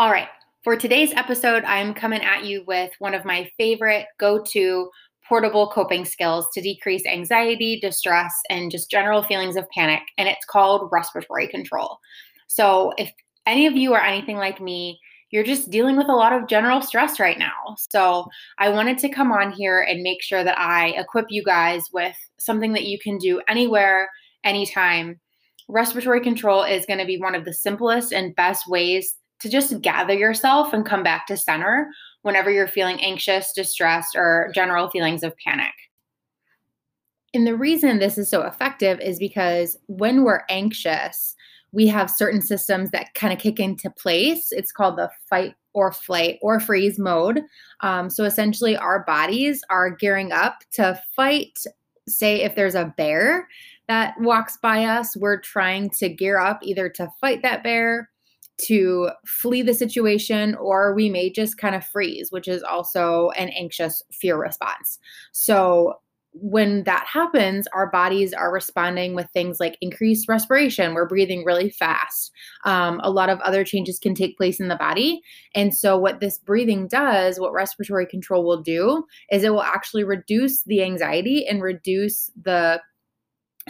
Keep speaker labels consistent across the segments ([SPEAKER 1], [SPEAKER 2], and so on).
[SPEAKER 1] All right, for today's episode, I'm coming at you with one of my favorite go to portable coping skills to decrease anxiety, distress, and just general feelings of panic. And it's called respiratory control. So, if any of you are anything like me, you're just dealing with a lot of general stress right now. So, I wanted to come on here and make sure that I equip you guys with something that you can do anywhere, anytime. Respiratory control is going to be one of the simplest and best ways to just gather yourself and come back to center whenever you're feeling anxious, distressed, or general feelings of panic. And the reason this is so effective is because when we're anxious, we have certain systems that kind of kick into place. It's called the fight or flight or freeze mode. Um, so essentially, our bodies are gearing up to fight. Say, if there's a bear that walks by us, we're trying to gear up either to fight that bear to flee the situation, or we may just kind of freeze, which is also an anxious fear response. So, when that happens, our bodies are responding with things like increased respiration. We're breathing really fast. Um, a lot of other changes can take place in the body. And so, what this breathing does, what respiratory control will do, is it will actually reduce the anxiety and reduce the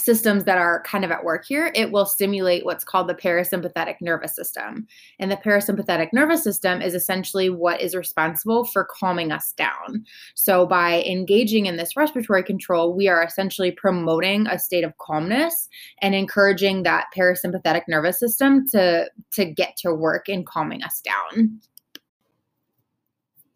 [SPEAKER 1] systems that are kind of at work here, it will stimulate what's called the parasympathetic nervous system. And the parasympathetic nervous system is essentially what is responsible for calming us down. So, by engaging in this respiratory control, we are essentially promoting a state of calmness and encouraging that parasympathetic nervous system to, to get to work in calming us down.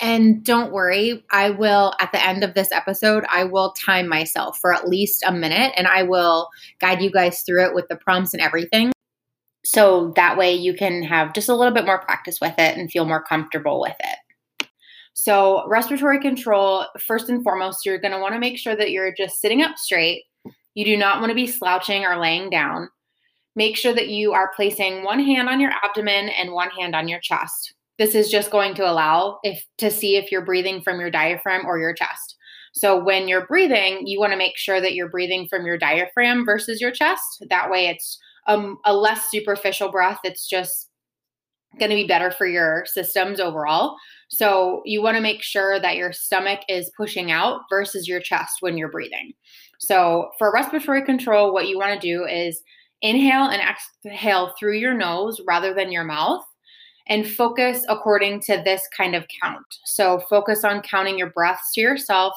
[SPEAKER 1] And don't worry, I will, at the end of this episode, I will time myself for at least a minute and I will guide you guys through it with the prompts and everything. So that way you can have just a little bit more practice with it and feel more comfortable with it. So, respiratory control, first and foremost, you're going to want to make sure that you're just sitting up straight. You do not want to be slouching or laying down. Make sure that you are placing one hand on your abdomen and one hand on your chest. This is just going to allow if to see if you're breathing from your diaphragm or your chest. So when you're breathing, you want to make sure that you're breathing from your diaphragm versus your chest. That way it's um, a less superficial breath. It's just going to be better for your systems overall. So you want to make sure that your stomach is pushing out versus your chest when you're breathing. So for respiratory control, what you want to do is inhale and exhale through your nose rather than your mouth and focus according to this kind of count. So focus on counting your breaths to yourself.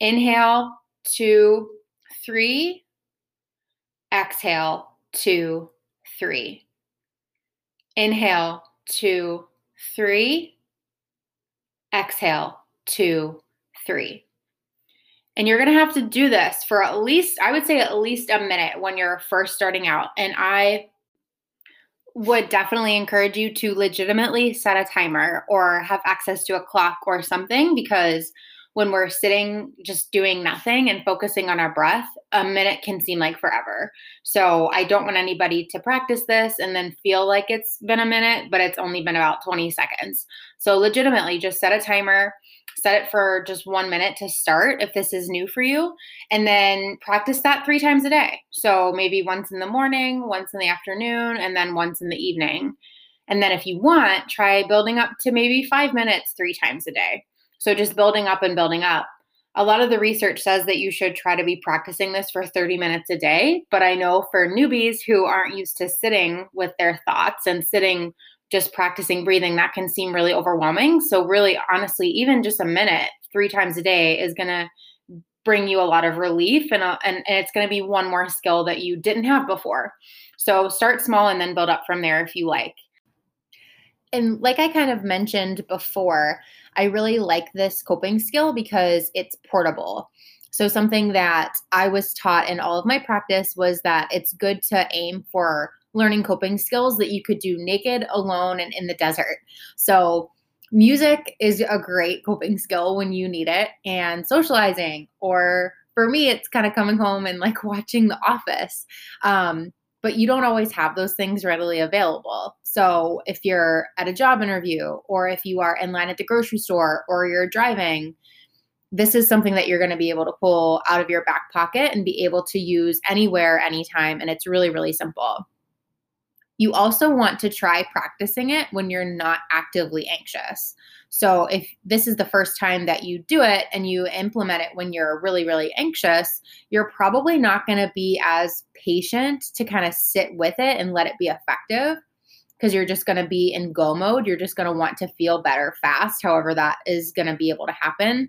[SPEAKER 1] Inhale, two, three. Exhale, two, three. Inhale, two, three. Exhale, two, three. And you're going to have to do this for at least, I would say, at least a minute when you're first starting out. And I would definitely encourage you to legitimately set a timer or have access to a clock or something because when we're sitting just doing nothing and focusing on our breath, a minute can seem like forever. So I don't want anybody to practice this and then feel like it's been a minute, but it's only been about 20 seconds. So legitimately just set a timer set it for just one minute to start if this is new for you, and then practice that three times a day. So maybe once in the morning, once in the afternoon, and then once in the evening. And then if you want, try building up to maybe five minutes three times a day. So just building up and building up. a lot of the research says that you should try to be practicing this for 30 minutes a day. But I know for newbies who aren't used to sitting with their thoughts and sitting just practicing breathing, that can seem really overwhelming. So, really, honestly, even just a minute three times a day is going to bring you a lot of relief and, uh, and, and it's going to be one more skill that you didn't have before. So, start small and then build up from there if you like. And like I kind of mentioned before, I really like this coping skill because it's portable. So, something that I was taught in all of my practice was that it's good to aim for learning coping skills that you could do naked, alone, and in the desert. So, music is a great coping skill when you need it, and socializing, or for me, it's kind of coming home and like watching The Office. Um, but you don't always have those things readily available. So if you're at a job interview or if you are in line at the grocery store or you're driving, this is something that you're going to be able to pull out of your back pocket and be able to use anywhere, anytime. And it's really, really simple. You also want to try practicing it when you're not actively anxious. So if this is the first time that you do it and you implement it when you're really, really anxious, you're probably not going to be as patient to kind of sit with it and let it be effective because you're just going to be in go mode. You're just going to want to feel better fast, however, that is going to be able to happen.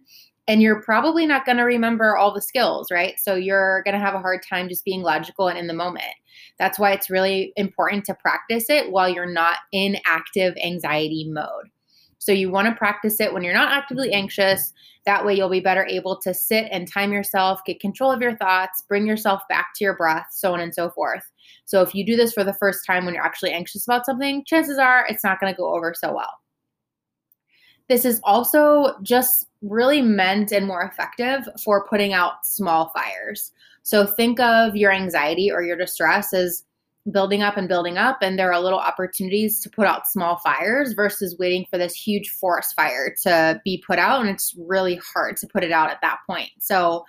[SPEAKER 1] And you're probably not going to remember all the skills, right? So you're going to have a hard time just being logical and in the moment. That's why it's really important to practice it while you're not in active anxiety mode. So you want to practice it when you're not actively mm-hmm. anxious. That way you'll be better able to sit and time yourself, get control of your thoughts, bring yourself back to your breath, so on and so forth. So if you do this for the first time when you're actually anxious about something, chances are it's not going to go over so well. This is also just really meant and more effective for putting out small fires. So think of your anxiety or your distress as building up and building up and there are little opportunities to put out small fires versus waiting for this huge forest fire to be put out and it's really hard to put it out at that point so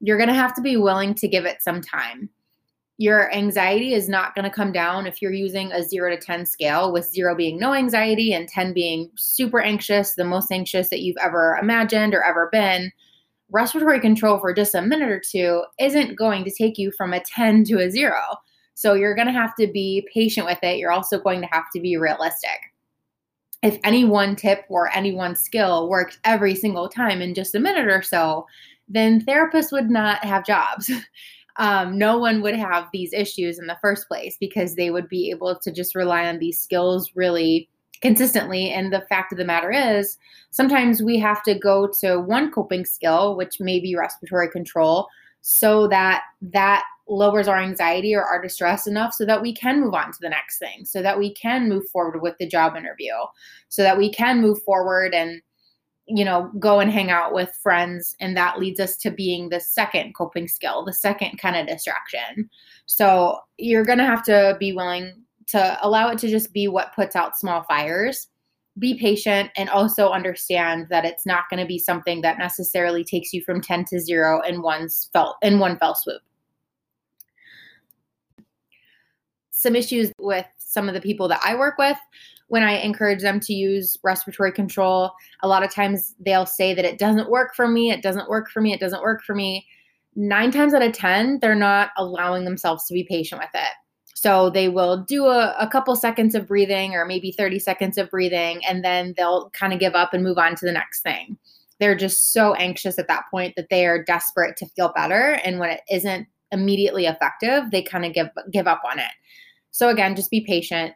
[SPEAKER 1] you're going to have to be willing to give it some time your anxiety is not going to come down if you're using a 0 to 10 scale with 0 being no anxiety and 10 being super anxious the most anxious that you've ever imagined or ever been respiratory control for just a minute or two isn't going to take you from a 10 to a 0 so you're going to have to be patient with it. You're also going to have to be realistic. If any one tip or any one skill worked every single time in just a minute or so, then therapists would not have jobs. Um, no one would have these issues in the first place because they would be able to just rely on these skills really consistently. And the fact of the matter is, sometimes we have to go to one coping skill, which may be respiratory control, so that that lowers our anxiety or our distress enough so that we can move on to the next thing, so that we can move forward with the job interview, so that we can move forward and you know go and hang out with friends and that leads us to being the second coping skill the second kind of distraction. So you're going to have to be willing to allow it to just be what puts out small fires. Be patient and also understand that it's not going to be something that necessarily takes you from 10 to 0 in one fell in one fell swoop some issues with some of the people that I work with when I encourage them to use respiratory control. A lot of times they'll say that it doesn't work for me, it doesn't work for me, it doesn't work for me. Nine times out of 10, they're not allowing themselves to be patient with it. So they will do a, a couple seconds of breathing or maybe 30 seconds of breathing, and then they'll kind of give up and move on to the next thing. They're just so anxious at that point that they are desperate to feel better. And when it isn't immediately effective, they kind of give give up on it. So again, just be patient.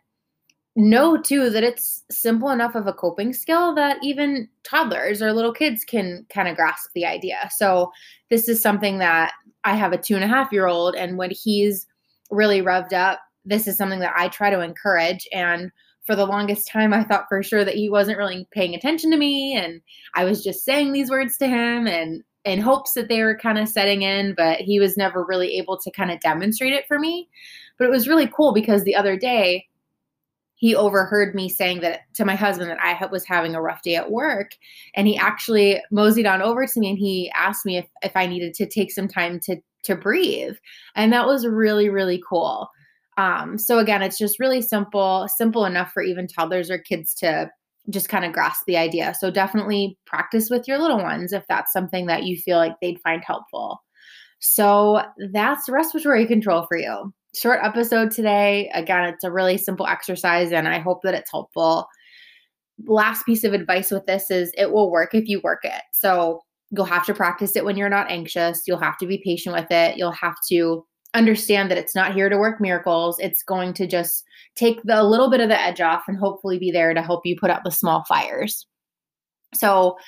[SPEAKER 1] Know too that it's simple enough of a coping skill that even toddlers or little kids can kind of grasp the idea. So this is something that I have a two and a half year old, and when he's really revved up, this is something that I try to encourage. And for the longest time, I thought for sure that he wasn't really paying attention to me, and I was just saying these words to him and in hopes that they were kind of setting in, but he was never really able to kind of demonstrate it for me. But it was really cool because the other day he overheard me saying that to my husband that I was having a rough day at work. And he actually moseyed on over to me and he asked me if, if I needed to take some time to, to breathe. And that was really, really cool. Um, so again, it's just really simple, simple enough for even toddlers or kids to just kind of grasp the idea. So definitely practice with your little ones if that's something that you feel like they'd find helpful. So that's respiratory control for you. Short episode today. Again, it's a really simple exercise and I hope that it's helpful. Last piece of advice with this is it will work if you work it. So you'll have to practice it when you're not anxious. You'll have to be patient with it. You'll have to understand that it's not here to work miracles. It's going to just take the, a little bit of the edge off and hopefully be there to help you put out the small fires. So,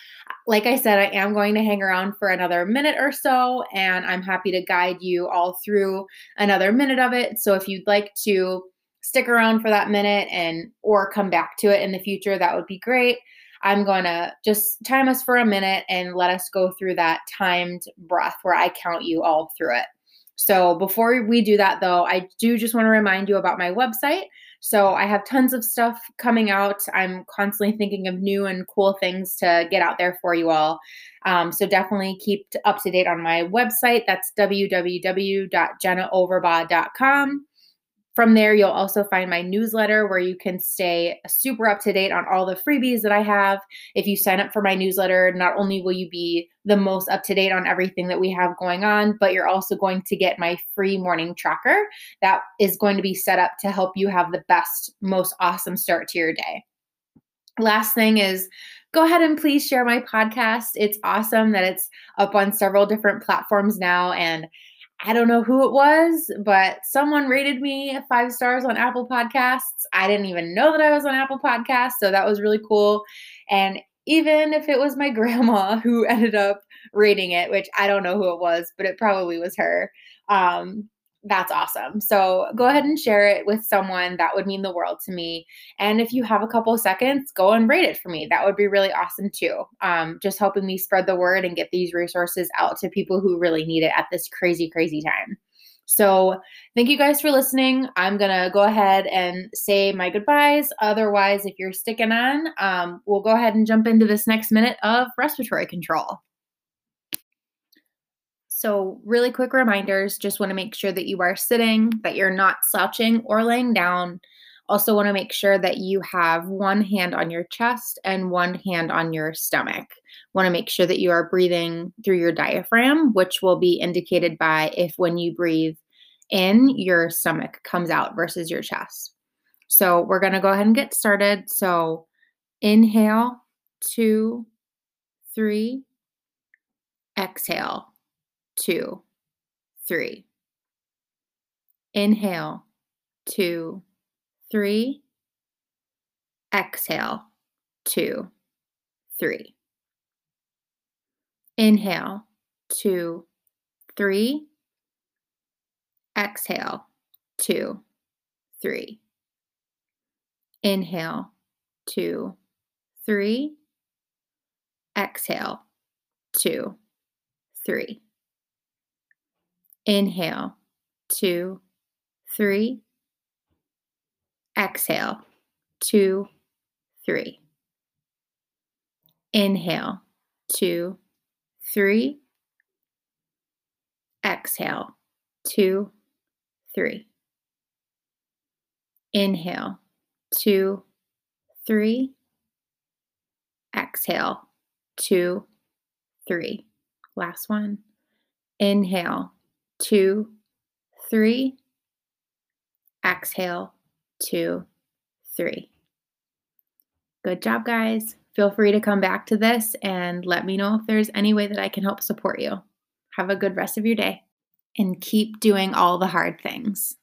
[SPEAKER 1] like I said, I am going to hang around for another minute or so, and I'm happy to guide you all through another minute of it. So, if you'd like to stick around for that minute and or come back to it in the future, that would be great. I'm going to just time us for a minute and let us go through that timed breath where I count you all through it. So before we do that, though, I do just want to remind you about my website. So I have tons of stuff coming out. I'm constantly thinking of new and cool things to get out there for you all. Um, so definitely keep up to date on my website. That's www.jennaoverbaugh.com. From there, you'll also find my newsletter where you can stay super up to date on all the freebies that I have. If you sign up for my newsletter, not only will you be the most up to date on everything that we have going on, but you're also going to get my free morning tracker that is going to be set up to help you have the best, most awesome start to your day. Last thing is go ahead and please share my podcast. It's awesome that it's up on several different platforms now and I don't know who it was, but someone rated me five stars on Apple Podcasts. I didn't even know that I was on Apple Podcasts, so that was really cool. And even if it was my grandma who ended up rating it, which I don't know who it was, but it probably was her. Um, that's awesome. So go ahead and share it with someone. That would mean the world to me. And if you have a couple seconds, go and rate it for me. That would be really awesome too. Um, just helping me spread the word and get these resources out to people who really need it at this crazy, crazy time. So, thank you guys for listening. I'm going to go ahead and say my goodbyes. Otherwise, if you're sticking on, um, we'll go ahead and jump into this next minute of respiratory control. So, really quick reminders just want to make sure that you are sitting, that you're not slouching or laying down. Also, want to make sure that you have one hand on your chest and one hand on your stomach. Want to make sure that you are breathing through your diaphragm, which will be indicated by if when you breathe in, your stomach comes out versus your chest. So, we're going to go ahead and get started. So, inhale, two, three, exhale two, three. Inhale, two, three. Exhale, two, three. Inhale, two, three. Exhale, two, three. Inhale, two, three. Exhale, two, three. Inhale, two, three. Exhale, two, three. Inhale, two, three. Exhale, two, three. Inhale, two, three. Exhale, two, three. Last one. Inhale, two, three. Exhale, two, three. Good job, guys. Feel free to come back to this and let me know if there's any way that I can help support you. Have a good rest of your day and keep doing all the hard things.